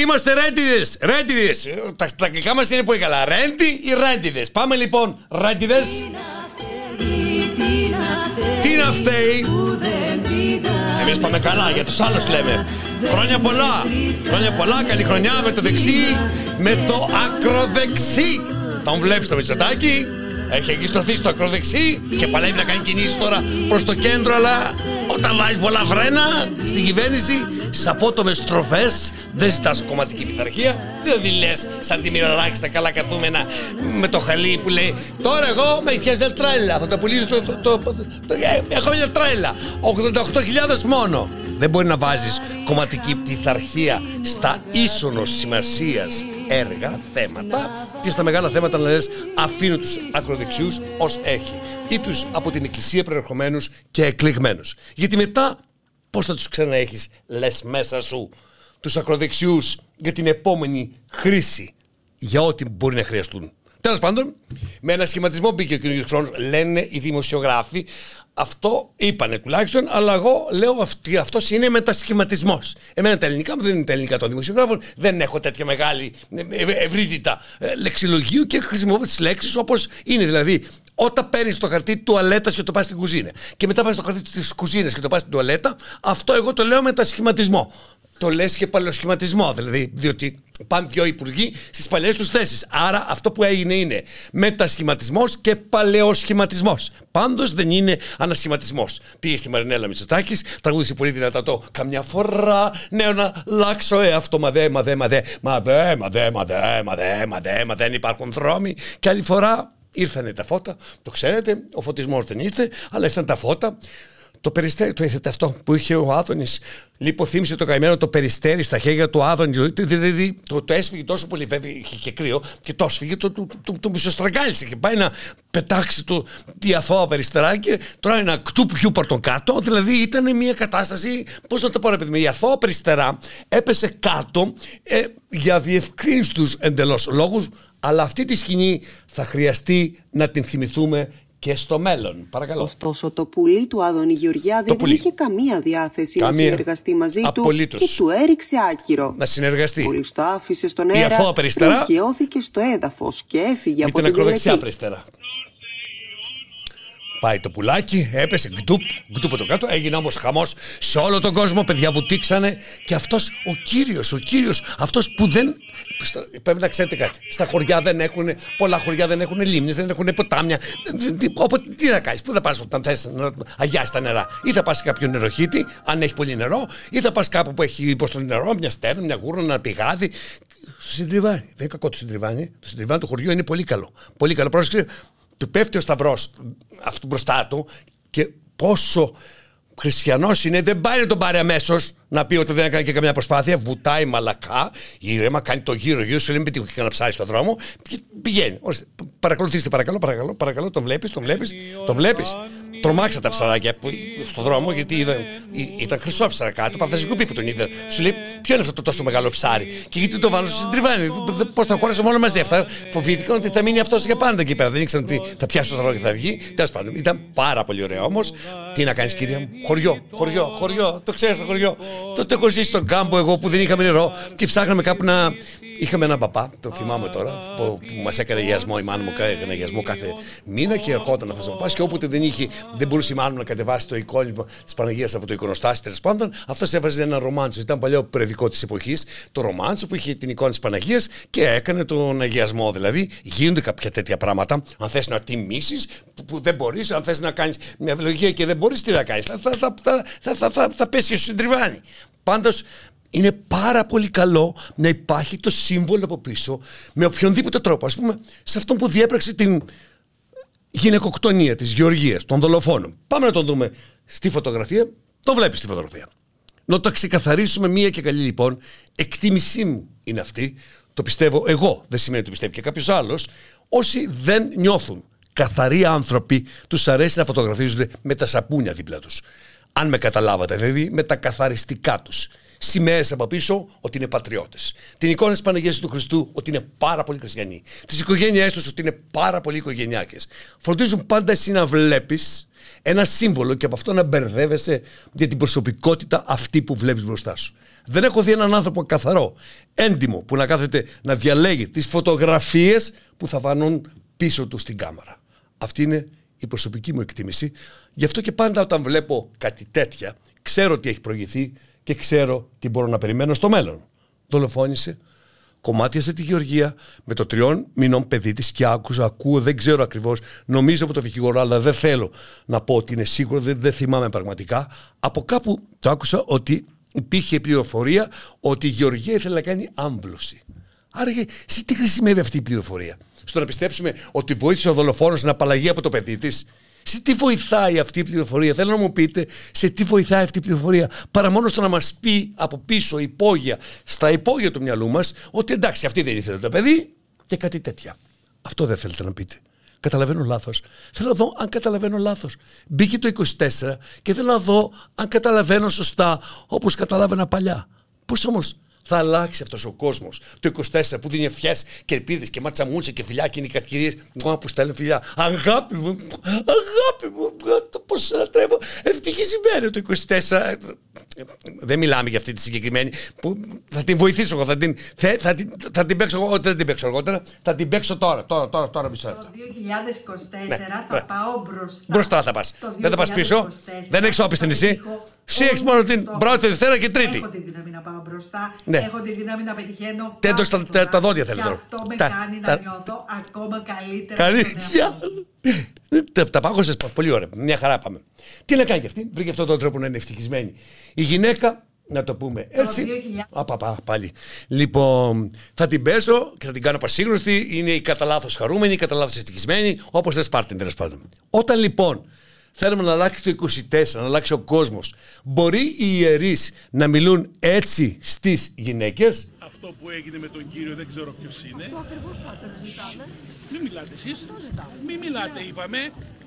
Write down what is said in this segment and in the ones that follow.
Είμαστε ρέντιδες, ρέντιδες. Τα, τα αγγλικά μας είναι πολύ καλά. Ρέντι ή ρέντιδες. Πάμε λοιπόν, ρέντιδες. Τι να φταίει; Εμείς πάμε καλά, για τους άλλους λέμε. Χρόνια πολλά, χρόνια πολλά, καλή χρονιά με το δεξί, με το ακροδεξί. Τον βλέπεις το Μητσοτάκι, έχει εγκιστρωθεί στο ακροδεξί και παλεύει να κάνει κινήσεις τώρα προς το κέντρο, αλλά όταν βάζει πολλά φρένα στην κυβέρνηση, στι απότομες στροφές δεν ζητάς κομματική πειθαρχία. Δηλαδή λε, σαν τη μοιραράκι στα καλά κατούμενα με το χαλί που λέει Τώρα εγώ με πιάζει τρέλα. Θα το πουλήσω το. το, το, το έχω μια τρέλα. 88.000 μόνο. Δεν μπορεί να βάζεις κομματική πειθαρχία στα ίσονο σημασίας έργα, θέματα και στα μεγάλα θέματα να λες αφήνω τους ακροδεξιούς ως έχει ή τους από την εκκλησία προερχομένου και εκλεγμένους. Γιατί μετά πώς θα τους ξαναέχεις, λες μέσα σου, τους ακροδεξιούς για την επόμενη χρήση για ό,τι μπορεί να χρειαστούν. Τέλος πάντων, με ένα σχηματισμό μπήκε ο κ. χρόνος, λένε οι δημοσιογράφοι. Αυτό είπανε τουλάχιστον, αλλά εγώ λέω ότι αυτός είναι μετασχηματισμός. Εμένα τα ελληνικά μου δεν είναι τα ελληνικά των δημοσιογράφων, δεν έχω τέτοια μεγάλη ευρύτητα ε, λεξιλογίου και χρησιμοποιώ τι λέξεις όπως είναι. Δηλαδή, όταν παίρνεις το χαρτί τουαλέτας και το πας στην κουζίνα και μετά πα το χαρτί της κουζίνας και το πας στην τουαλέτα, αυτό εγώ το λέω μετασχηματισμό. Το λες και παλαιοσχηματισμό, δηλαδή, διότι πάνε δύο υπουργοί στις παλιές τους θέσεις. Άρα αυτό που έγινε είναι μετασχηματισμός και παλαιοσχηματισμός. Πάντως δεν είναι ανασχηματισμός. Πήγε στη Μαρινέλα Μητσοτάκης, τραγούδισε πολύ δυνατά το Καμιά φορά νέο να λάξω ε, αυτό. Μα δε, μα δε, μα δε, μα δε, μα δε, μα δε, μα δε, μα δε, μα δεν υπάρχουν δρόμοι. Και άλλη φορά ήρθανε τα φώτα, το ξέρετε, ο φωτισμός δεν ήρθε, αλλά ήρθαν τα φώτα. Το περιστέρι, το είδατε αυτό που είχε ο Άδωνης; Λιποθύμησε το καημένο το περιστέρι στα χέρια του Άδωνη. Δηλαδή το, το έσφυγε τόσο πολύ, βέβαια είχε και κρύο, και το έσφυγε, το, το, το, το μισοστραγγάλισε και πάει να πετάξει το τη αθώα περιστερά και τώρα ένα κτουπ πιούπαρ τον κάτω. Δηλαδή ήταν μια κατάσταση, πώς να το πω, επειδή η αθώα περιστερά έπεσε κάτω ε, για διευκρίνιστου εντελώς λόγους, αλλά αυτή τη σκηνή θα χρειαστεί να την θυμηθούμε και στο μέλλον. Παρακαλώ. Ωστόσο, το πουλί του Άδωνη Γεωργιάδη δεν είχε καμία διάθεση καμία. να συνεργαστεί μαζί Απολύτως. του και του έριξε άκυρο. Να συνεργαστεί. Πολύ το άφησε στον αέρα, προσγειώθηκε στο έδαφος και έφυγε από την ακροδεξιά περιστερά. Πάει το πουλάκι, έπεσε, γκουτουπ, γκουτουπ το κάτω. Έγινε όμως χαμός σε όλο τον κόσμο. Παιδιά βουτήξανε. Και αυτός ο κύριος, ο κύριος, αυτός που δεν. Πρέπει να ξέρετε κάτι. Στα χωριά δεν έχουν, πολλά χωριά δεν έχουν λίμνες, δεν έχουν ποτάμια. Οπότε τι να κάνεις, πού θα πας όταν θες να αγιάσει τα νερά. Ή θα πας σε κάποιο νεροχύτη, αν έχει πολύ νερό, ή θα πας κάπου που έχει υποστό νερό, μια στέρνα, μια γούρνα, ένα πηγάδι. Στο συντριβάνι. Δεν είναι κακό το συντριβάνι. Το συντριβάνι του χωριού είναι πολύ καλό. Πολύ καλό. Πρόσεξε, του πέφτει ο σταυρός αυτού μπροστά του και πόσο χριστιανός είναι, δεν πάει να τον πάρει αμέσως να πει ότι δεν έκανε και καμιά προσπάθεια. Βουτάει μαλακά, ήρεμα, κάνει το γύρο γύρω σου, λέει με τι να ψάρι στον δρόμο. Πηγαίνει. Παρακολουθήστε, παρακαλώ, παρακαλώ, παρακαλώ, τον βλέπεις, τον βλέπεις, τον βλέπεις. Τρομάξα τα ψαράκια που, στον δρόμο γιατί είδα, ήταν χρυσό ψαρά κάτω. Παθασικό που τον είδα. Σου λέει, Ποιο είναι αυτό το τόσο μεγάλο ψάρι; Και γιατί το βάλω στην τριβάνι. Πώς θα χώρασε μόνο μαζί αυτά. Φοβήθηκαν ότι θα μείνει αυτός για πάντα εκεί πέρα. Δεν ήξεραν ότι θα πιάσει το σταυρό και θα βγει. Τέλος πάντων, ήταν πάρα πολύ ωραίο όμως. Τι να κάνεις, κυρία μου; Χωριό, χωριό, χωριό. Το ξέρεις το χωριό. Τότε έχω ζήσει στον κάμπο εγώ που δεν είχαμε νερό και ψάχναμε κάπου να, Είχαμε έναν παπά, το θυμάμαι τώρα, που, που μας έκανε γιασμό, η μάνα μου έκανε γιασμό κάθε μήνα και ερχόταν αυτός ο παπάς. Και όποτε δεν, είχε, δεν μπορούσε η μάνα μου να κατεβάσει το εικόνισμα της Παναγίας από το εικονοστάσιο τέλος πάντων, αυτός έβαζε ένα ρομάντσο. Ήταν παλιό παιδικό της εποχής, το ρομάντσο που είχε την εικόνα της Παναγίας και έκανε τον αγιασμό. Δηλαδή γίνονται κάποια τέτοια πράγματα. Αν θες να τιμήσεις, που, που δεν μπορείς, αν θες να κάνεις μια ευλογία και δεν μπορείς, τι θα κάνεις; Θα, θα, θα, θα, θα, θα, θα, θα πέσει και σου συντριβάνει. Πάντως είναι πάρα πολύ καλό να υπάρχει το σύμβολο από πίσω με οποιονδήποτε τρόπο. Α πούμε, σε αυτόν που διέπραξε την γυναικοκτονία της Γεωργίας, των δολοφόνων. Πάμε να τον δούμε στη φωτογραφία. Το βλέπεις στη φωτογραφία. Να το ξεκαθαρίσουμε μία και καλή λοιπόν. Εκτίμησή μου είναι αυτή. Το πιστεύω εγώ. Δεν σημαίνει ότι το πιστεύει και κάποιος άλλος. Όσοι δεν νιώθουν καθαροί άνθρωποι, τους αρέσει να φωτογραφίζονται με τα σαπούνια δίπλα τους. Αν με καταλάβατε, δηλαδή με τα καθαριστικά τους σημαίες από πίσω ότι είναι πατριώτες. Την εικόνα της Παναγίας του Χριστού ότι είναι πάρα πολύ χριστιανοί. Τις οικογένειές τους ότι είναι πάρα πολύ οικογενειάρχε. Φροντίζουν πάντα εσύ να βλέπεις ένα σύμβολο και από αυτό να μπερδεύεσαι για την προσωπικότητα αυτή που βλέπεις μπροστά σου. Δεν έχω δει έναν άνθρωπο καθαρό, έντιμο, που να κάθεται να διαλέγει τις φωτογραφίες που θα φανούν πίσω του στην κάμερα. Αυτή είναι η προσωπική μου εκτίμηση. Γι' αυτό και πάντα όταν βλέπω κάτι τέτοια, ξέρω τι έχει προηγηθεί και ξέρω τι μπορώ να περιμένω στο μέλλον. Δολοφόνησε, κομμάτιασε τη Γεωργία με το τριών μηνών παιδί της και άκουσα, ακούω, δεν ξέρω ακριβώς. Νομίζω από το δικηγόρο, αλλά δεν θέλω να πω ότι είναι σίγουρο, δεν, δεν θυμάμαι πραγματικά. Από κάπου το άκουσα ότι υπήρχε πληροφορία ότι η Γεωργία ήθελε να κάνει άμβλωση. Άρα, σε τι χρησιμεύει αυτή η πληροφορία; Στο να πιστέψουμε ότι βοήθησε ο δολοφόνος να απαλλαγεί από το παιδί της; Σε τι βοηθάει αυτή η πληροφορία, θέλω να μου πείτε, σε τι βοηθάει αυτή η πληροφορία, παρά μόνο στο να μας πει από πίσω, υπόγεια, στα υπόγεια του μυαλού μας, ότι εντάξει, αυτή δεν ήθελε το παιδί και κάτι τέτοια. Αυτό δεν θέλετε να πείτε. Καταλαβαίνω λάθος. Θέλω να δω αν καταλαβαίνω λάθος. Μπήκε το 24 και θέλω να δω αν καταλαβαίνω σωστά όπως καταλάβαινα παλιά. Πώς όμως θα αλλάξει αυτός ο κόσμος. Το 24 που δίνει ευχές και ελπίδες και ματσαμούτσε και φιλιά και είναι οι κατηγορίε που στέλνουν φιλιά. Αγάπη μου, αγάπη μου, το πώς λατρεύω. Ευτυχισμένο το 24. Δεν μιλάμε για αυτή τη συγκεκριμένη. Που θα την βοηθήσω εγώ. Θα την, θα, θα, την, θα την παίξω εγώ. Δεν την παίξω αργότερα. Θα την παίξω τώρα. Τώρα, τώρα, τώρα μισό Το 2024 ναι, θα ναι. πάω μπροστά. Μπροστά θα πας. Δεν θα πας πίσω. Δεν έχει όπισθεν εσύ. Εσύ έχει μόνο την πρώτη, Δευτέρα και Τρίτη. Έχω τη δύναμη να πάω μπροστά. Ναι. Έχω τη δύναμη να πετυχαίνω. Τέντος στα τα, τα δόντια θέλω τώρα. Αυτό με τα, κάνει τα, να νιώθω ακόμα καλύτερα. Καλύτερα. Τα, τα πάγωσε πολύ ωραία. Μια χαρά πάμε. Τι να κάνει και αυτή; Βρήκε αυτόν τον τρόπο να είναι ευτυχισμένη. Η γυναίκα να το πούμε έτσι. Απαπα, πάλι. Λοιπόν, θα την πέσω και θα την κάνω πασίγνωστη. Είναι η κατά λάθος χαρούμενη, η κατά λάθος ευτυχισμένη, όπως δεν σπάρτην τέλος πάντων. Όταν λοιπόν θέλουμε να αλλάξει το 24, να αλλάξει ο κόσμος. Μπορεί οι ιερείς να μιλούν έτσι στις γυναίκες; Αυτό που έγινε με τον κύριο δεν ξέρω ποιος είναι. Το ακριβώς πάτε ζητάμε. Μην μιλάτε εσείς. Μην μιλάτε, είπαμε.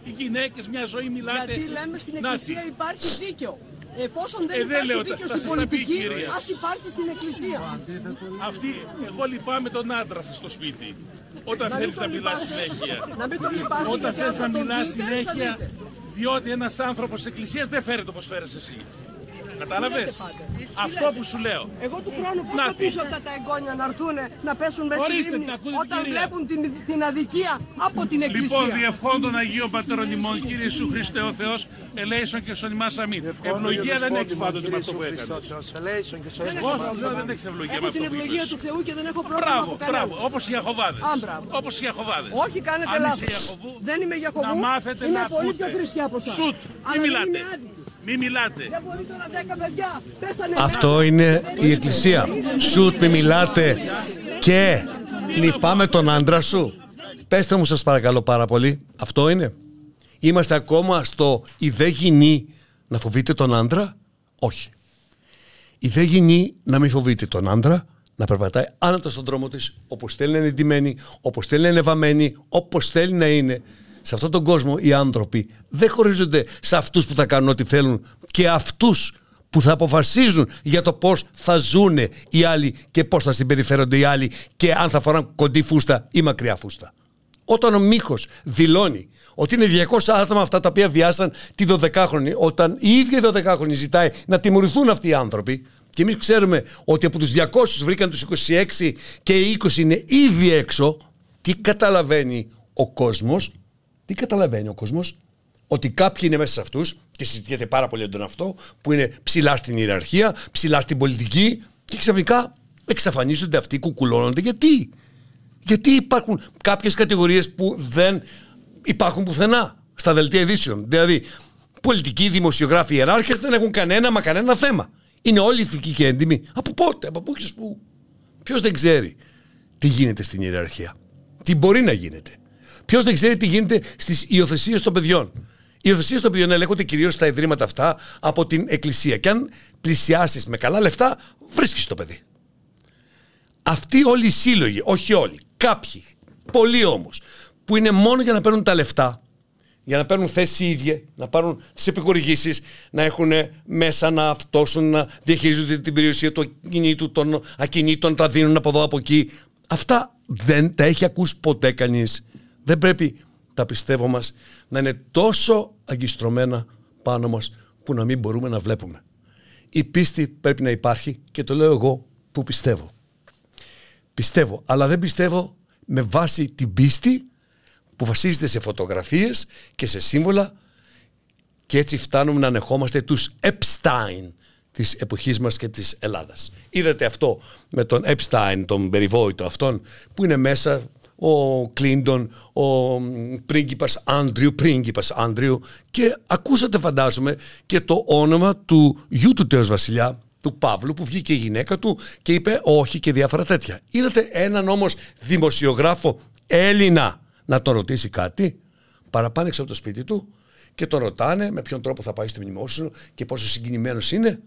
Οι γυναίκες μια ζωή μιλάτε. Γιατί λέμε στην Εκκλησία υπάρχει δίκαιο. Εφόσον δεν ε, υπάρχει λέω, δίκαιο θα, στην πολιτική, ας υπάρχει στην Εκκλησία. Αυτή, εγώ λυπάμαι τον άντρα σας στο σπίτι. Όταν θέλεις να μιλάς συνέχεια. Όταν θες να μιλάς συνέχεια, διότι ένας άνθρωπος της Εκκλησίας δεν φέρεται όπω φέρεσαι εσύ. Κατάλαβες; Αυτό που σου λέω. Εγώ του χρόνου πώ θα πείσω αυτά τα εγγόνια να έρθουν να πέσουν μέσα στη λίμνη όταν βλέπουν την, την αδικία από την Εκκλησία. Λοιπόν, διευχών των Αγίων Πατέρων ημών, κύριε Ιησού Χριστέ ο Θεός, ελέησον και στον ημάς αμήν. Ευλογία δεν έχεις πάντοτε με αυτό που έκανες. Εγώ σου λέω δεν έχεις ευλογία με αυτό που την ευλογία του Θεού και δεν έχω πρόβλημα Μπράβο, μπράβο, όπως οι Αχοβάδε. Όπως οι Αχοβάδε. Όχι, κάνετε λάθος. Δεν είμαι Γιαχοβού. Να μάθετε να ακούτε. πολύ πιο θρησκιά από εσάς. Σουτ, μην μιλάτε. Μην μιλάτε. Αυτό είναι η εκκλησία. Σουτ, μην μιλάτε. Και λυπάμαι τον άντρα σου. Πέστε μου σας παρακαλώ πάρα πολύ. Αυτό είναι. Είμαστε ακόμα στο η δε γυνή να φοβείτε τον άντρα. Όχι. Η δε γυνή να μην φοβείτε τον άντρα, να περπατάει άνετα στον δρόμο της, όπως θέλει να είναι ντυμένη, όπως θέλει να είναι βαμμένη, όπως θέλει να είναι σε αυτόν τον κόσμο οι άνθρωποι δεν χωρίζονται σε αυτούς που θα κάνουν ό,τι θέλουν και αυτούς που θα αποφασίζουν για το πώς θα ζουν οι άλλοι και πώς θα συμπεριφέρονται οι άλλοι και αν θα φοράνε κοντή φούστα ή μακριά φούστα. Όταν ο Μίχος δηλώνει ότι είναι 200 άτομα αυτά τα οποία βιάσαν τη 12χρονη, όταν η ίδια η 12χρονη ζητάει να τιμωρηθούν αυτοί οι άνθρωποι, και εμείς ξέρουμε ότι από τους 200 βρήκαν τους 26 και οι 20 είναι ήδη έξω, τι καταλαβαίνει ο κόσμος τι καταλαβαίνει ο κόσμος, ότι κάποιοι είναι μέσα σε αυτούς και συζητιέται πάρα πολύ έντονα αυτό, που είναι ψηλά στην ιεραρχία, ψηλά στην πολιτική και ξαφνικά εξαφανίζονται αυτοί, κουκουλώνονται. Γιατί, Γιατί υπάρχουν κάποιες κατηγορίες που δεν υπάρχουν πουθενά στα δελτία ειδήσεων; Δηλαδή, πολιτικοί, δημοσιογράφοι, ιεράρχες δεν έχουν κανένα μα κανένα θέμα. Είναι όλοι ηθικοί και έντιμοι. Από πότε, από πού και πού; Ποιος δεν ξέρει τι γίνεται στην ιεραρχία; Τι μπορεί να γίνεται; Ποιος δεν ξέρει τι γίνεται στις υιοθεσίες των παιδιών. Οι υιοθεσίες των παιδιών ελέγχονται κυρίως στα ιδρύματα αυτά από την Εκκλησία. Και αν πλησιάσεις με καλά λεφτά, βρίσκεις το παιδί. Αυτοί όλοι οι σύλλογοι, όχι όλοι, κάποιοι, πολλοί όμως, που είναι μόνο για να παίρνουν τα λεφτά, για να παίρνουν θέση οι ίδιοι, να πάρουν τις επιχορηγήσει, να έχουν μέσα να αυτόσουν, να διαχειρίζονται την περιουσία του ακινήτου, των ακινήτων, τα δίνουν από εδώ από εκεί. Αυτά δεν τα έχει ακούσει ποτέ κανείς. Δεν πρέπει τα πιστεύω μας να είναι τόσο αγκιστρωμένα πάνω μας που να μην μπορούμε να βλέπουμε. Η πίστη πρέπει να υπάρχει και το λέω εγώ που πιστεύω. Πιστεύω, αλλά δεν πιστεύω με βάση την πίστη που βασίζεται σε φωτογραφίες και σε σύμβολα και έτσι φτάνουμε να ανεχόμαστε τους Epstein της εποχής μας και της Ελλάδας. Είδατε αυτό με τον Epstein, τον περιβόητο αυτόν, που είναι μέσα ο Κλίντον, ο πρίγκιπας Άντριου, πρίγκιπας Άντριου και ακούσατε φαντάζομαι και το όνομα του γιου του τέος βασιλιά, του Παύλου που βγήκε η γυναίκα του και είπε όχι και διάφορα τέτοια. Είδατε έναν όμως δημοσιογράφο Έλληνα να τον ρωτήσει κάτι, παραπάνε έξω από το σπίτι του και τον ρωτάνε με ποιον τρόπο θα πάει στο μνημόσυνο και πόσο συγκινημένος είναι.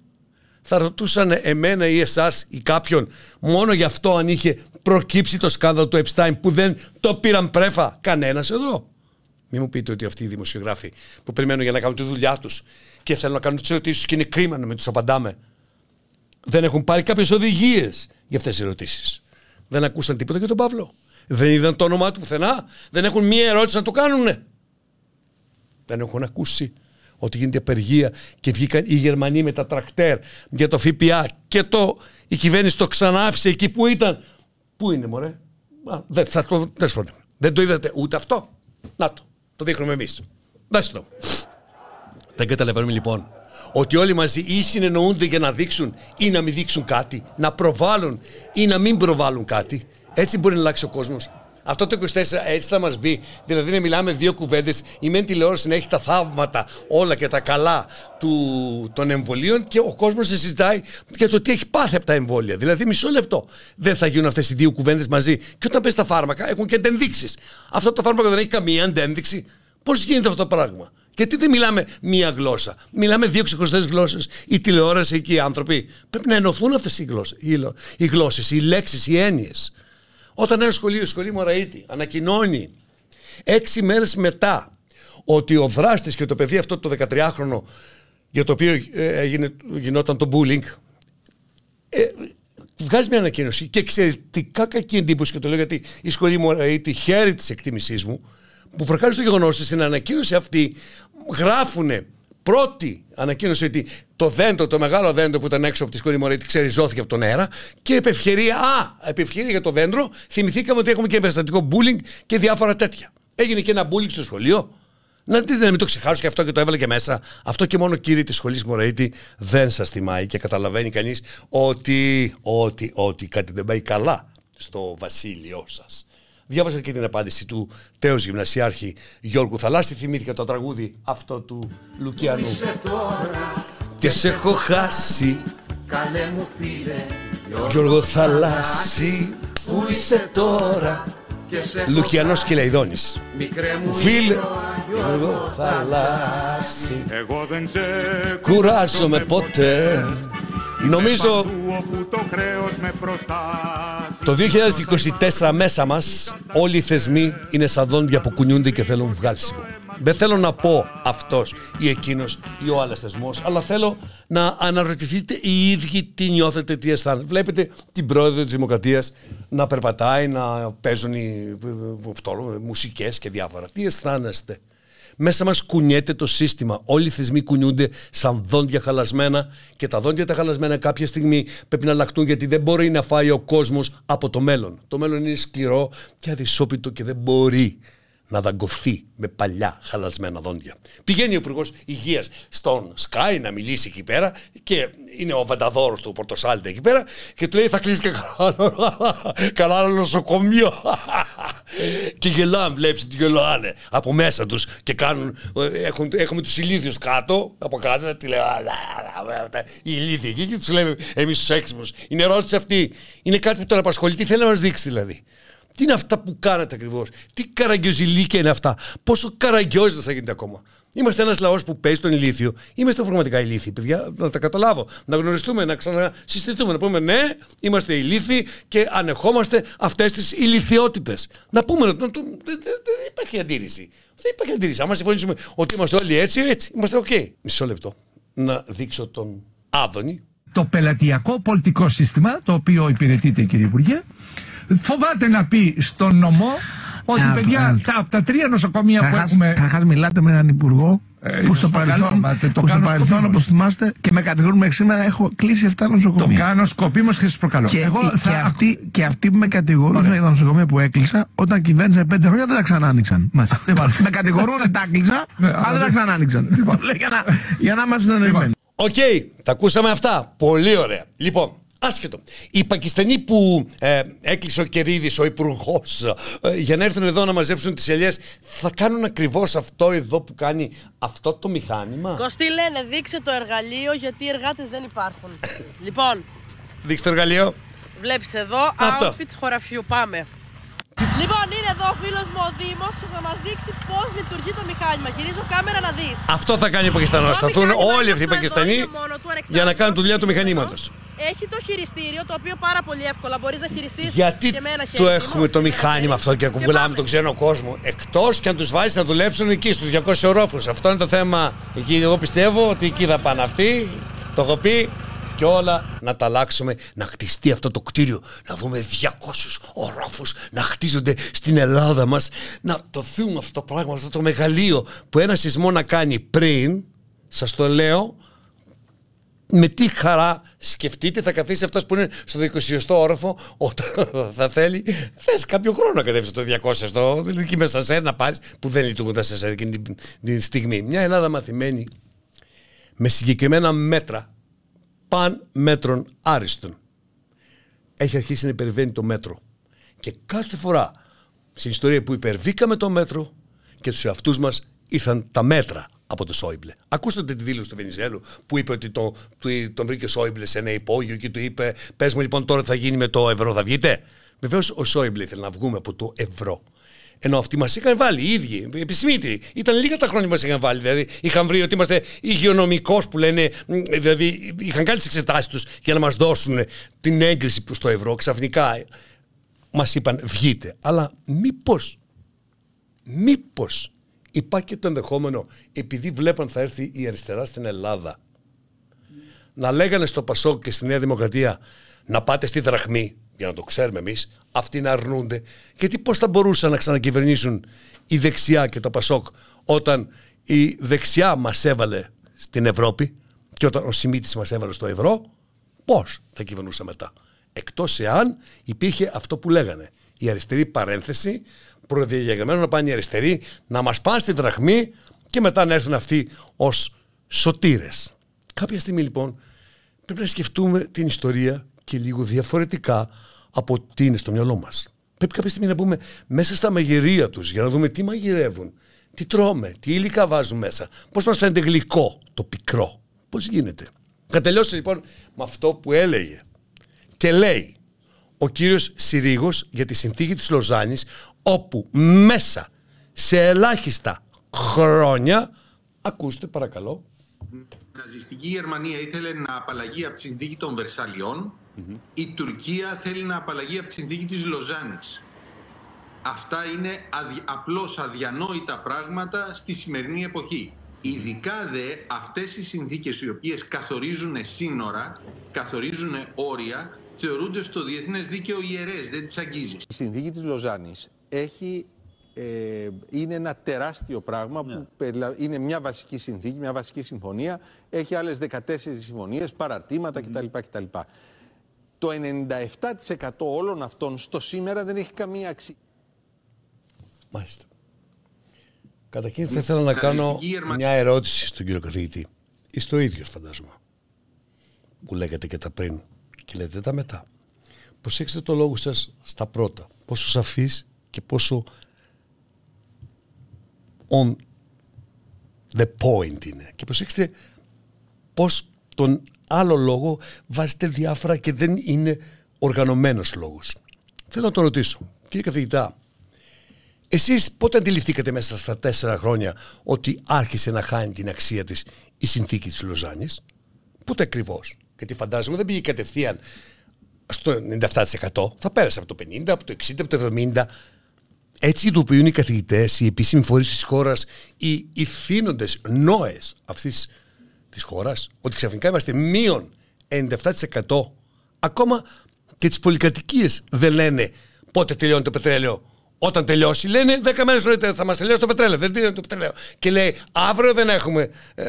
Θα ρωτούσαν εμένα ή εσάς ή κάποιον μόνο γι' αυτό αν είχε προκύψει το σκάνδαλο του Epstein που δεν το πήραν πρέφα κανένας εδώ. Μην μου πείτε ότι αυτοί οι δημοσιογράφοι που περιμένουν για να κάνουν τη δουλειά τους και θέλουν να κάνουν τις ερωτήσεις και είναι κρίμα να μην τους απαντάμε. Δεν έχουν πάρει κάποιες οδηγίες για αυτές τις ερωτήσεις. Δεν ακούσαν τίποτα για τον Παύλο. Δεν είδαν το όνομά του πουθενά. Δεν έχουν μία ερώτηση να το κάνουνε. Δεν έχουν ακούσει ότι γίνεται απεργία και βγήκαν οι Γερμανοί με τα τρακτέρ για το ΦΠΑ και το, η κυβέρνηση το ξανάφησε εκεί που ήταν. Πού είναι μωρέ; δεν, θα το, δεν το είδατε ούτε αυτό. Να το. Το δείχνουμε εμείς. Δάστε το. Δεν καταλαβαίνουμε λοιπόν ότι όλοι μαζί ή συνεννοούνται για να δείξουν ή να μην δείξουν κάτι, να προβάλλουν ή να μην προβάλλουν κάτι. Έτσι μπορεί να αλλάξει ο κόσμος. Αυτό το 24 έτσι θα μας μπει. Δηλαδή να μιλάμε δύο κουβέντες. Η μεν τηλεόραση να έχει τα θαύματα όλα και τα καλά του, των εμβολίων και ο κόσμος να συζητάει για το τι έχει πάθει από τα εμβόλια. Δηλαδή μισό λεπτό. Δεν θα γίνουν αυτές οι δύο κουβέντες μαζί. Και όταν πες τα φάρμακα έχουν και αντένδειξει. Αυτό το φάρμακο δεν έχει καμία αντένδειξη. Πώς γίνεται αυτό το πράγμα; Γιατί δεν μιλάμε μία γλώσσα. Μιλάμε δύο ξεχωριστές γλώσσες. Η τηλεόραση και οι άνθρωποι. Πρέπει να ενωθούν αυτές οι γλώσσες, οι λέξεις, οι έννοιες. Όταν ένα σχολείο, η σχολή Μωραήτη, ανακοινώνει έξι μέρες μετά ότι ο δράστης και το παιδί αυτό το 13χρονο για το οποίο ε, έγινε, γινόταν το bullying, ε, βγάζει μια ανακοίνωση και εξαιρετικά κακή εντύπωση και το λέω γιατί η σχολή Μωραήτη χαίρει της εκτίμησής μου, που προκάλεσε το γεγονός ότι στην ανακοίνωση αυτή γράφουν πρώτη ανακοίνωση ότι το δέντρο, το μεγάλο δέντρο που ήταν έξω από τη σχολή Μωρέτη, ξεριζώθηκε από τον αέρα και επ' ευκαιρία, α, επ' ευκαιρία για το δέντρο, θυμηθήκαμε ότι έχουμε και εμπεριστατικό bullying και διάφορα τέτοια. Έγινε και ένα bullying στο σχολείο. Να δείτε, να μην το ξεχάσω και αυτό και το έβαλε και μέσα. Αυτό και μόνο κύριε της σχολής Μωρέτη δεν σας θυμάει και καταλαβαίνει κανείς ότι, ότι, ότι κάτι δεν πάει καλά στο βασίλειό σας. Διάβασα και την απάντηση του τέος γυμνασιάρχη Γιώργου Θαλάσση. Θυμήθηκα το τραγούδι αυτό του Λουκιανού. Και σε έχω χάσει, καλέ μου φίλε, Γιώργο Θαλάσση, που είσαι τώρα. Λουκιανός και Λαϊδόνης Φίλε Γιώργο Θαλάσση Εγώ δεν σε κουράζομαι ποτέ Νομίζω το 2024 μέσα μας όλοι οι θεσμοί είναι σαν δόντια που κουνιούνται και θέλουν βγάλσιμο. Δεν θέλω να πω αυτός ή εκείνος ή ο άλλος θεσμός, αλλά θέλω να αναρωτηθείτε οι ίδιοι τι νιώθετε, τι αισθάνεστε. Βλέπετε την πρόεδρο της Δημοκρατίας να περπατάει, να παίζουν οι, μουσικές και διάφορα. Τι αισθάνεστε. Μέσα μας κουνιέται το σύστημα. Όλοι οι θεσμοί κουνιούνται σαν δόντια χαλασμένα και τα δόντια τα χαλασμένα κάποια στιγμή πρέπει να αλλάχτούν γιατί δεν μπορεί να φάει ο κόσμος από το μέλλον. Το μέλλον είναι σκληρό και αδυσόπιτο και δεν μπορεί να δαγκωθεί με παλιά χαλασμένα δόντια. Πηγαίνει ο Υπουργός Υγείας στον Sky να μιλήσει εκεί πέρα και είναι ο Βανταδόρος του Πορτοσάλτε εκεί πέρα και του λέει θα κλείσει και κανένα άλλο νοσοκομείο. και γελάνε, βλέπεις τι γελάνε από μέσα τους και κάνουν. Έχουν, έχουμε τους ηλίθιους κάτω από κάτω. Τι λέω, οι ηλίθιοι εκεί και τους λέμε εμείς τους έξυπνου. Είναι ερώτηση αυτή. Είναι κάτι που τον απασχολεί. Τι θέλει να μας δείξει δηλαδή. Τι είναι αυτά που κάνατε ακριβώς; Τι καραγκιόζηλίκια είναι αυτά; Πόσο καραγκιόζητα θα γίνετε ακόμα; Είμαστε ένας λαός που παίζει τον ηλίθιο. Είμαστε πραγματικά ηλίθιοι, παιδιά, να τα καταλάβω. Να γνωριστούμε, να ξανασυστηθούμε, να πούμε ναι, είμαστε ηλίθιοι και ανεχόμαστε αυτές τις ηλιθιότητες. Να πούμε, δεν υπάρχει αντίρρηση. Δεν υπάρχει αντίρρηση. Αν συμφωνήσουμε ότι είμαστε όλοι έτσι, έτσι, είμαστε οκ. Μισό λεπτό. Να δείξω τον Άδωνη. Το πελατειακό πολιτικό σύστημα, το οποίο υπηρετείται, κύριε Υπουργέ, φοβάται να πει στον νομό ότι ε, παιδιά, ε, τα, από τα τρία νοσοκομεία που έχουμε. Καταρχάς, μιλάτε με έναν υπουργό ε, που στο παρελθόν, το που στο παρελθόν όπως θυμάστε, και με κατηγορούν μέχρι σήμερα έχω κλείσει 7 νοσοκομεία. Το κάνω σκοπίμως και σας προκαλώ. Και, Εγώ και, θα... και, αυτοί, και αυτοί που με κατηγορούν για τα νοσοκομεία που έκλεισα, όταν κυβέρνησε 5 χρόνια δεν τα ξανά άνοιξαν. Λοιπόν, με κατηγορούν ότι τα έκλεισα, ναι, αλλά δεν τα ξανά άνοιξαν. Λοιπόν, για να, για να είμαστε συνεννοημένοι. Οκ, τα ακούσαμε αυτά. Πολύ ωραία. Λοιπόν, Άσχετο. Οι Πακιστανοί που ε, έκλεισε ο Κερίδης, ο υπουργός, ε, για να έρθουν εδώ να μαζέψουν τις ελιές, θα κάνουν ακριβώς αυτό εδώ που κάνει αυτό το μηχάνημα; Κωστή λένε, δείξε το εργαλείο γιατί οι εργάτες δεν υπάρχουν. λοιπόν. Δείξτε το εργαλείο. Βλέπεις εδώ, αυτό. outfit χωραφιού. Πάμε. Λοιπόν, είναι εδώ ο φίλος μου ο Δήμος και θα μας δείξει πώς λειτουργεί το μηχάνημα. Γυρίζω κάμερα να δεις. Αυτό θα κάνει ο Πακιστανός. Θα δουν όλοι αυτοί οι Πακιστανοί για να κάνουν τη δουλειά του μηχανήματος. Έχει το χειριστήριο το οποίο πάρα πολύ εύκολα μπορείς να χειριστείς Γιατί και με ένα χέρι. το έχουμε το μηχάνημα αυτό και ακουμπουλάμε τον ξένο κόσμο. Εκτός και αν τους βάλεις να δουλέψουν εκεί στους 200 ορόφους. Αυτό είναι το θέμα. Εκεί εγώ πιστεύω ότι εκεί θα πάνε αυτοί. Το έχω πει και όλα να τα αλλάξουμε, να χτιστεί αυτό το κτίριο, να δούμε 200 ορόφους να χτίζονται στην Ελλάδα μας, να το δούμε αυτό το πράγμα, αυτό το μεγαλείο που ένα σεισμό να κάνει πριν, σας το λέω, με τι χαρά σκεφτείτε θα καθίσει αυτός που είναι στο 20ο όροφο όταν θα θέλει θες κάποιο χρόνο να κατέβεις στο 200 στο εκεί μέσα σε ένα πάρεις που δεν λειτουργούν τα σε εκείνη την, την στιγμή. Μια Ελλάδα μαθημένη με συγκεκριμένα μέτρα παν μέτρων άριστον. Έχει αρχίσει να υπερβαίνει το μέτρο. Και κάθε φορά στην ιστορία που υπερβήκαμε το μέτρο και τους εαυτούς μας ήρθαν τα μέτρα από το Σόιμπλε. Ακούστε τη δήλωση του Βενιζέλου που είπε ότι το, τον βρήκε ο Σόιμπλε σε ένα υπόγειο και του είπε: Πες μου λοιπόν τώρα τι θα γίνει με το ευρώ, θα βγείτε. Βεβαίως ο Σόιμπλε ήθελε να βγούμε από το ευρώ. Ενώ αυτοί μας είχαν βάλει οι ίδιοι, επισημήτροι. Ήταν λίγα τα χρόνια που μας είχαν βάλει. Δηλαδή είχαν βρει ότι είμαστε υγειονομικός που λένε. Δηλαδή είχαν κάνει τις εξετάσεις τους για να μας δώσουν την έγκριση στο ευρώ. Ξαφνικά μας είπαν βγείτε. Αλλά μήπως. Μήπως υπάρχει και το ενδεχόμενο, επειδή βλέπαν θα έρθει η αριστερά στην Ελλάδα, να λέγανε στο Πασόκ και στη Νέα Δημοκρατία να πάτε στη δραχμή για να το ξέρουμε εμείς, αυτοί να αρνούνται. Γιατί πώς θα μπορούσαν να ξανακυβερνήσουν η δεξιά και το Πασόκ όταν η δεξιά μας έβαλε στην Ευρώπη και όταν ο Σιμίτης μας έβαλε στο ευρώ, πώς θα κυβερνούσαν μετά. Εκτός εάν υπήρχε αυτό που λέγανε. Η αριστερή παρένθεση, προδιαγεγραμμένο να πάνε οι αριστεροί, να μας πάνε στη δραχμή και μετά να έρθουν αυτοί ως σωτήρες. Κάποια στιγμή λοιπόν πρέπει να σκεφτούμε την ιστορία και λίγο διαφορετικά από τι είναι στο μυαλό μας. Πρέπει κάποια στιγμή να πούμε μέσα στα μαγειρία τους για να δούμε τι μαγειρεύουν, τι τρώμε, τι υλικά βάζουν μέσα, πώς μας φαίνεται γλυκό το πικρό. Πώς γίνεται. Θα τελειώσω λοιπόν με αυτό που έλεγε και λέει ο κύριος Συρίγος για τη συνθήκη της Λοζάνης όπου μέσα σε ελάχιστα χρόνια ακούστε παρακαλώ η ναζιστική Γερμανία ήθελε να απαλλαγεί από τη συνθήκη των Βερσαλιών η Τουρκία θέλει να απαλλαγεί από τη συνθήκη της Λοζάνης. Αυτά είναι αδι... απλώς αδιανόητα πράγματα στη σημερινή εποχή. Ειδικά δε αυτές οι συνθήκες οι οποίες καθορίζουν σύνορα, καθορίζουν όρια, θεωρούνται στο διεθνές δίκαιο ιερές, δεν τις αγγίζεις. Η συνθήκη της Λοζάνης έχει ε, είναι ένα τεράστιο πράγμα που ναι. είναι μια βασική συνθήκη, μια βασική συμφωνία. Έχει άλλες 14 συμφωνίες, παραρτήματα κτλ. κτλ το 97% όλων αυτών στο σήμερα δεν έχει καμία αξία. Μάλιστα. Καταρχήν θα ήθελα να κάνω μια ερώτηση στον κύριο καθηγητή. Είστε ο ίδιος φαντάζομαι. Που λέγατε και τα πριν και λέτε τα μετά. Προσέξτε το λόγο σας στα πρώτα. Πόσο σαφής και πόσο on the point είναι. Και προσέξτε πώς τον άλλο λόγο βάζετε διάφορα και δεν είναι οργανωμένος λόγος. Θέλω να το ρωτήσω. Κύριε καθηγητά, Εσείς πότε αντιληφθήκατε μέσα στα τέσσερα χρόνια ότι άρχισε να χάνει την αξία της η συνθήκη της Λοζάνης; Πότε ακριβώς; Γιατί φαντάζομαι δεν πήγε κατευθείαν στο 97%. Θα πέρασε από το 50, από το 60, από το 70. Έτσι ειδοποιούν οι καθηγητές, οι επίσημοι φορείς της χώρας, οι ηθήνοντε νόες αυτής της χώρας, ότι ξαφνικά είμαστε μείον 97%. Ακόμα και τις πολυκατοικίες δεν λένε πότε τελειώνει το πετρέλαιο. Όταν τελειώσει, λένε 10 μέρες νωρίτερα θα μας τελειώσει το πετρέλαιο. Δεν τελειώνει το πετρέλαιο. Και λέει αύριο δεν έχουμε. Ε,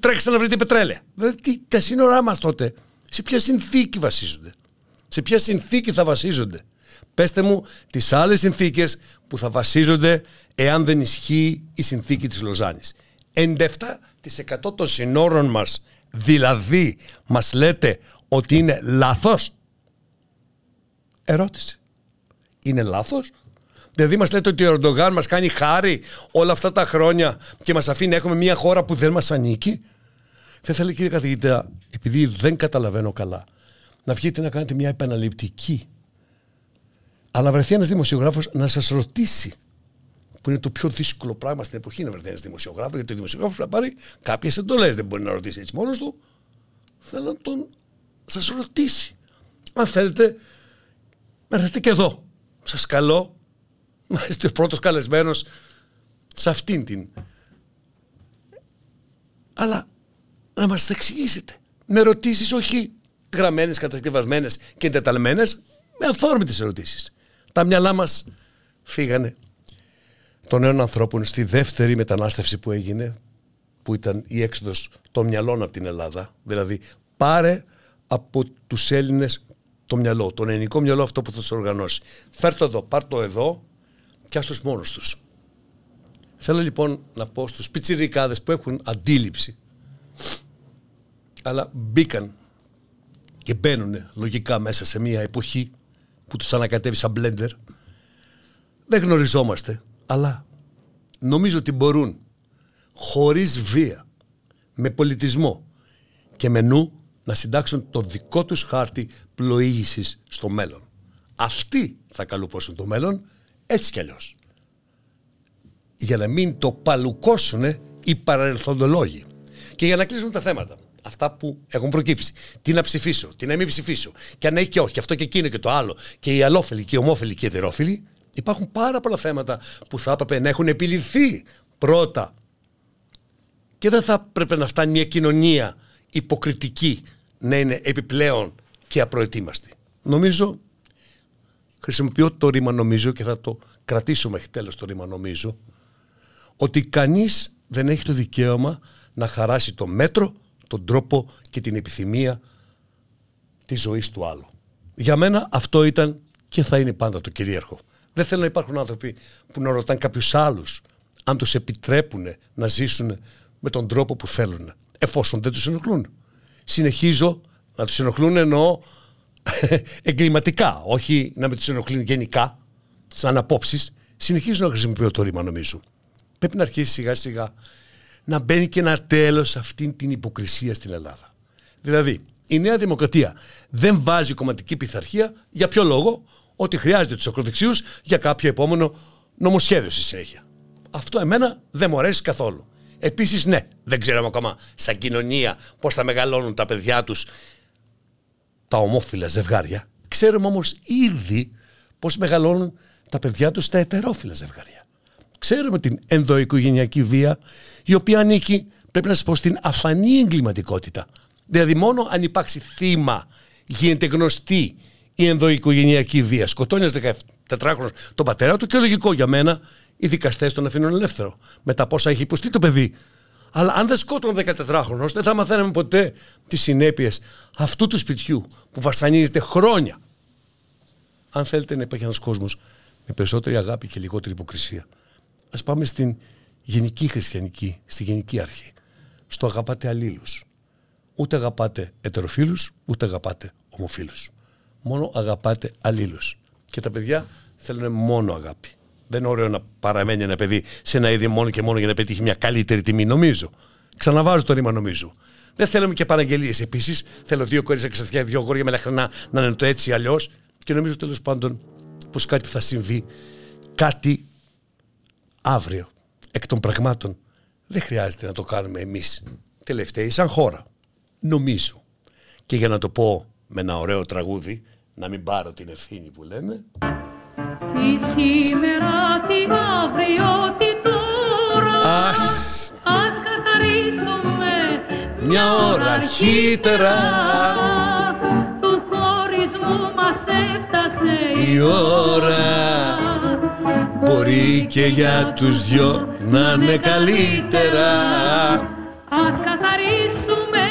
τρέξτε να βρείτε πετρέλαια. Δηλαδή τα σύνορά μας τότε σε ποια συνθήκη βασίζονται; Σε ποια συνθήκη θα βασίζονται; Πέστε μου τις άλλες συνθήκες που θα βασίζονται εάν δεν ισχύει η συνθήκη της Λοζάνης. 97% των συνόρων μας δηλαδή μας λέτε ότι είναι λάθος; Ερώτηση. Είναι λάθος; Δηλαδή μας λέτε ότι ο Ερντογάν μας κάνει χάρη όλα αυτά τα χρόνια και μας αφήνει να έχουμε μια χώρα που δεν μας ανήκει; Θα ήθελα κύριε καθηγητά, επειδή δεν καταλαβαίνω καλά, να βγείτε να κάνετε μια επαναληπτική. Αλλά βρεθεί ένας δημοσιογράφος να σας ρωτήσει. Που είναι το πιο δύσκολο πράγμα στην εποχή να βρεθεί ένας δημοσιογράφος, γιατί ο δημοσιογράφος πρέπει να πάρει κάποιες εντολές. Δεν μπορεί να ρωτήσει έτσι μόνος του. Θέλω να τον σας ρωτήσει. Αν θέλετε, να έρθετε και εδώ. Σας καλώ να είστε ο πρώτος καλεσμένος σε αυτήν την. Αλλά να μας εξηγήσετε. Με ρωτήσεις όχι γραμμένες, κατασκευασμένες και εντεταλμένες, με αυθόρμητες ερωτήσεις. Τα μυαλά μας φύγανε των νέων ανθρώπων στη δεύτερη μετανάστευση που έγινε, που ήταν η έξοδος των μυαλών από την Ελλάδα. Δηλαδή, πάρε από τους Έλληνες το μυαλό, τον ελληνικό μυαλό αυτό που θα τους οργανώσει. Φέρ το εδώ, πάρ το εδώ και άστος μόνος τους. Θέλω λοιπόν να πω στους πιτσιρικάδες που έχουν αντίληψη αλλά μπήκαν και μπαίνουν λογικά μέσα σε μια εποχή που τους ανακατεύει σαν μπλέντερ. Δεν γνωριζόμαστε, αλλά νομίζω ότι μπορούν χωρίς βία, με πολιτισμό και με νου να συντάξουν το δικό τους χάρτη πλοήγησης στο μέλλον. Αυτοί θα καλουπώσουν το μέλλον έτσι κι αλλιώς. Για να μην το παλουκώσουν οι παρελθοντολόγοι. Και για να κλείσουμε τα θέματα αυτά που έχουν προκύψει. Τι να ψηφίσω, τι να μην ψηφίσω. Και αν έχει και όχι, και αυτό και εκείνο και το άλλο. Και οι αλόφιλοι και οι ομόφιλοι και οι ετερόφιλοι. Υπάρχουν πάρα πολλά θέματα που θα έπρεπε να έχουν επιληθεί πρώτα. Και δεν θα έπρεπε να φτάνει μια κοινωνία υποκριτική να είναι επιπλέον και απροετοίμαστη. Νομίζω, χρησιμοποιώ το ρήμα νομίζω και θα το κρατήσω μέχρι τέλος το ρήμα νομίζω, ότι κανείς δεν έχει το δικαίωμα να χαράσει το μέτρο τον τρόπο και την επιθυμία της ζωής του άλλου. Για μένα αυτό ήταν και θα είναι πάντα το κυρίαρχο. Δεν θέλω να υπάρχουν άνθρωποι που να ρωτάνε κάποιους άλλους αν τους επιτρέπουν να ζήσουν με τον τρόπο που θέλουν, εφόσον δεν τους ενοχλούν. Συνεχίζω να τους ενοχλούν εννοώ εγκληματικά, όχι να με τους ενοχλούν γενικά, σαν απόψεις. Συνεχίζω να χρησιμοποιώ το ρήμα νομίζω. Πρέπει να αρχίσει σιγά σιγά να μπαίνει και ένα τέλος σε αυτήν την υποκρισία στην Ελλάδα. Δηλαδή, η Νέα Δημοκρατία δεν βάζει κομματική πειθαρχία για ποιο λόγο, ότι χρειάζεται τους ακροδεξιού για κάποιο επόμενο νομοσχέδιο στη συνέχεια. Αυτό εμένα δεν μου αρέσει καθόλου. Επίσης, ναι, δεν ξέραμε ακόμα σαν κοινωνία πώς θα μεγαλώνουν τα παιδιά τους τα ομόφυλα ζευγάρια. Ξέρουμε όμως ήδη πώς μεγαλώνουν τα παιδιά τους τα ετερόφυλα ζευγάρια. Ξέρουμε την ενδοοικογενειακή βία, η οποία ανήκει, πρέπει να σας πω, στην αφανή εγκληματικότητα. Δηλαδή, μόνο αν υπάρξει θύμα, γίνεται γνωστή η ενδοοικογενειακή βία. Σκοτώνεις ένα 14χρονο τον πατέρα του και λογικό για μένα οι δικαστές τον αφήνουν ελεύθερο. Με τα πόσα έχει υποστεί το παιδί. Αλλά αν δεν σκότωνε 14χρονο, δεν θα μαθαίναμε ποτέ τις συνέπειες αυτού του σπιτιού που βασανίζεται χρόνια. Αν θέλετε να υπάρχει ένας κόσμος με περισσότερη αγάπη και λιγότερη υποκρισία. Ας πάμε στην γενική χριστιανική, στη γενική αρχή. Στο αγαπάτε αλλήλους. Ούτε αγαπάτε ετεροφίλους, ούτε αγαπάτε ομοφίλους. Μόνο αγαπάτε αλλήλους. Και τα παιδιά θέλουν μόνο αγάπη. Δεν είναι ωραίο να παραμένει ένα παιδί σε ένα είδη μόνο και μόνο για να πετύχει μια καλύτερη τιμή, νομίζω. Ξαναβάζω το ρήμα νομίζω. Δεν θέλουμε και παραγγελίες. Επίσης, θέλω δύο κορίτσια και δύο γόρια με λαχρινά να είναι το έτσι αλλιώς. Και νομίζω τέλος πάντων πως κάτι θα συμβεί, κάτι αύριο. Εκ των πραγμάτων δεν χρειάζεται να το κάνουμε εμείς τελευταίοι σαν χώρα. Νομίζω. Και για να το πω με ένα ωραίο τραγούδι, να μην πάρω την ευθύνη που λέμε. Τι σήμερα, τι αύριο, τι τώρα. Ας, Ας καθαρίσουμε μια ώρα αρχίτερα. Του χωρισμού μας έφτασε η ώρα. Μπορεί και για τους δυο να είναι καλύτερα. Ας καθαρίσουμε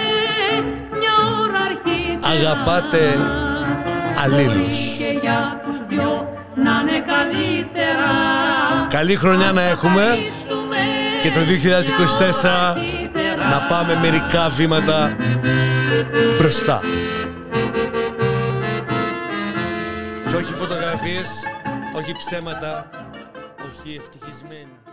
μια ώρα αρχίτερα. Αγαπάτε αλλήλους Και για τους δυο να είναι καλύτερα Καλή χρονιά να έχουμε και το 2024 να πάμε μερικά βήματα μπροστά. Και όχι φωτογραφίες, όχι ψέματα, όχι ευτυχισμένοι.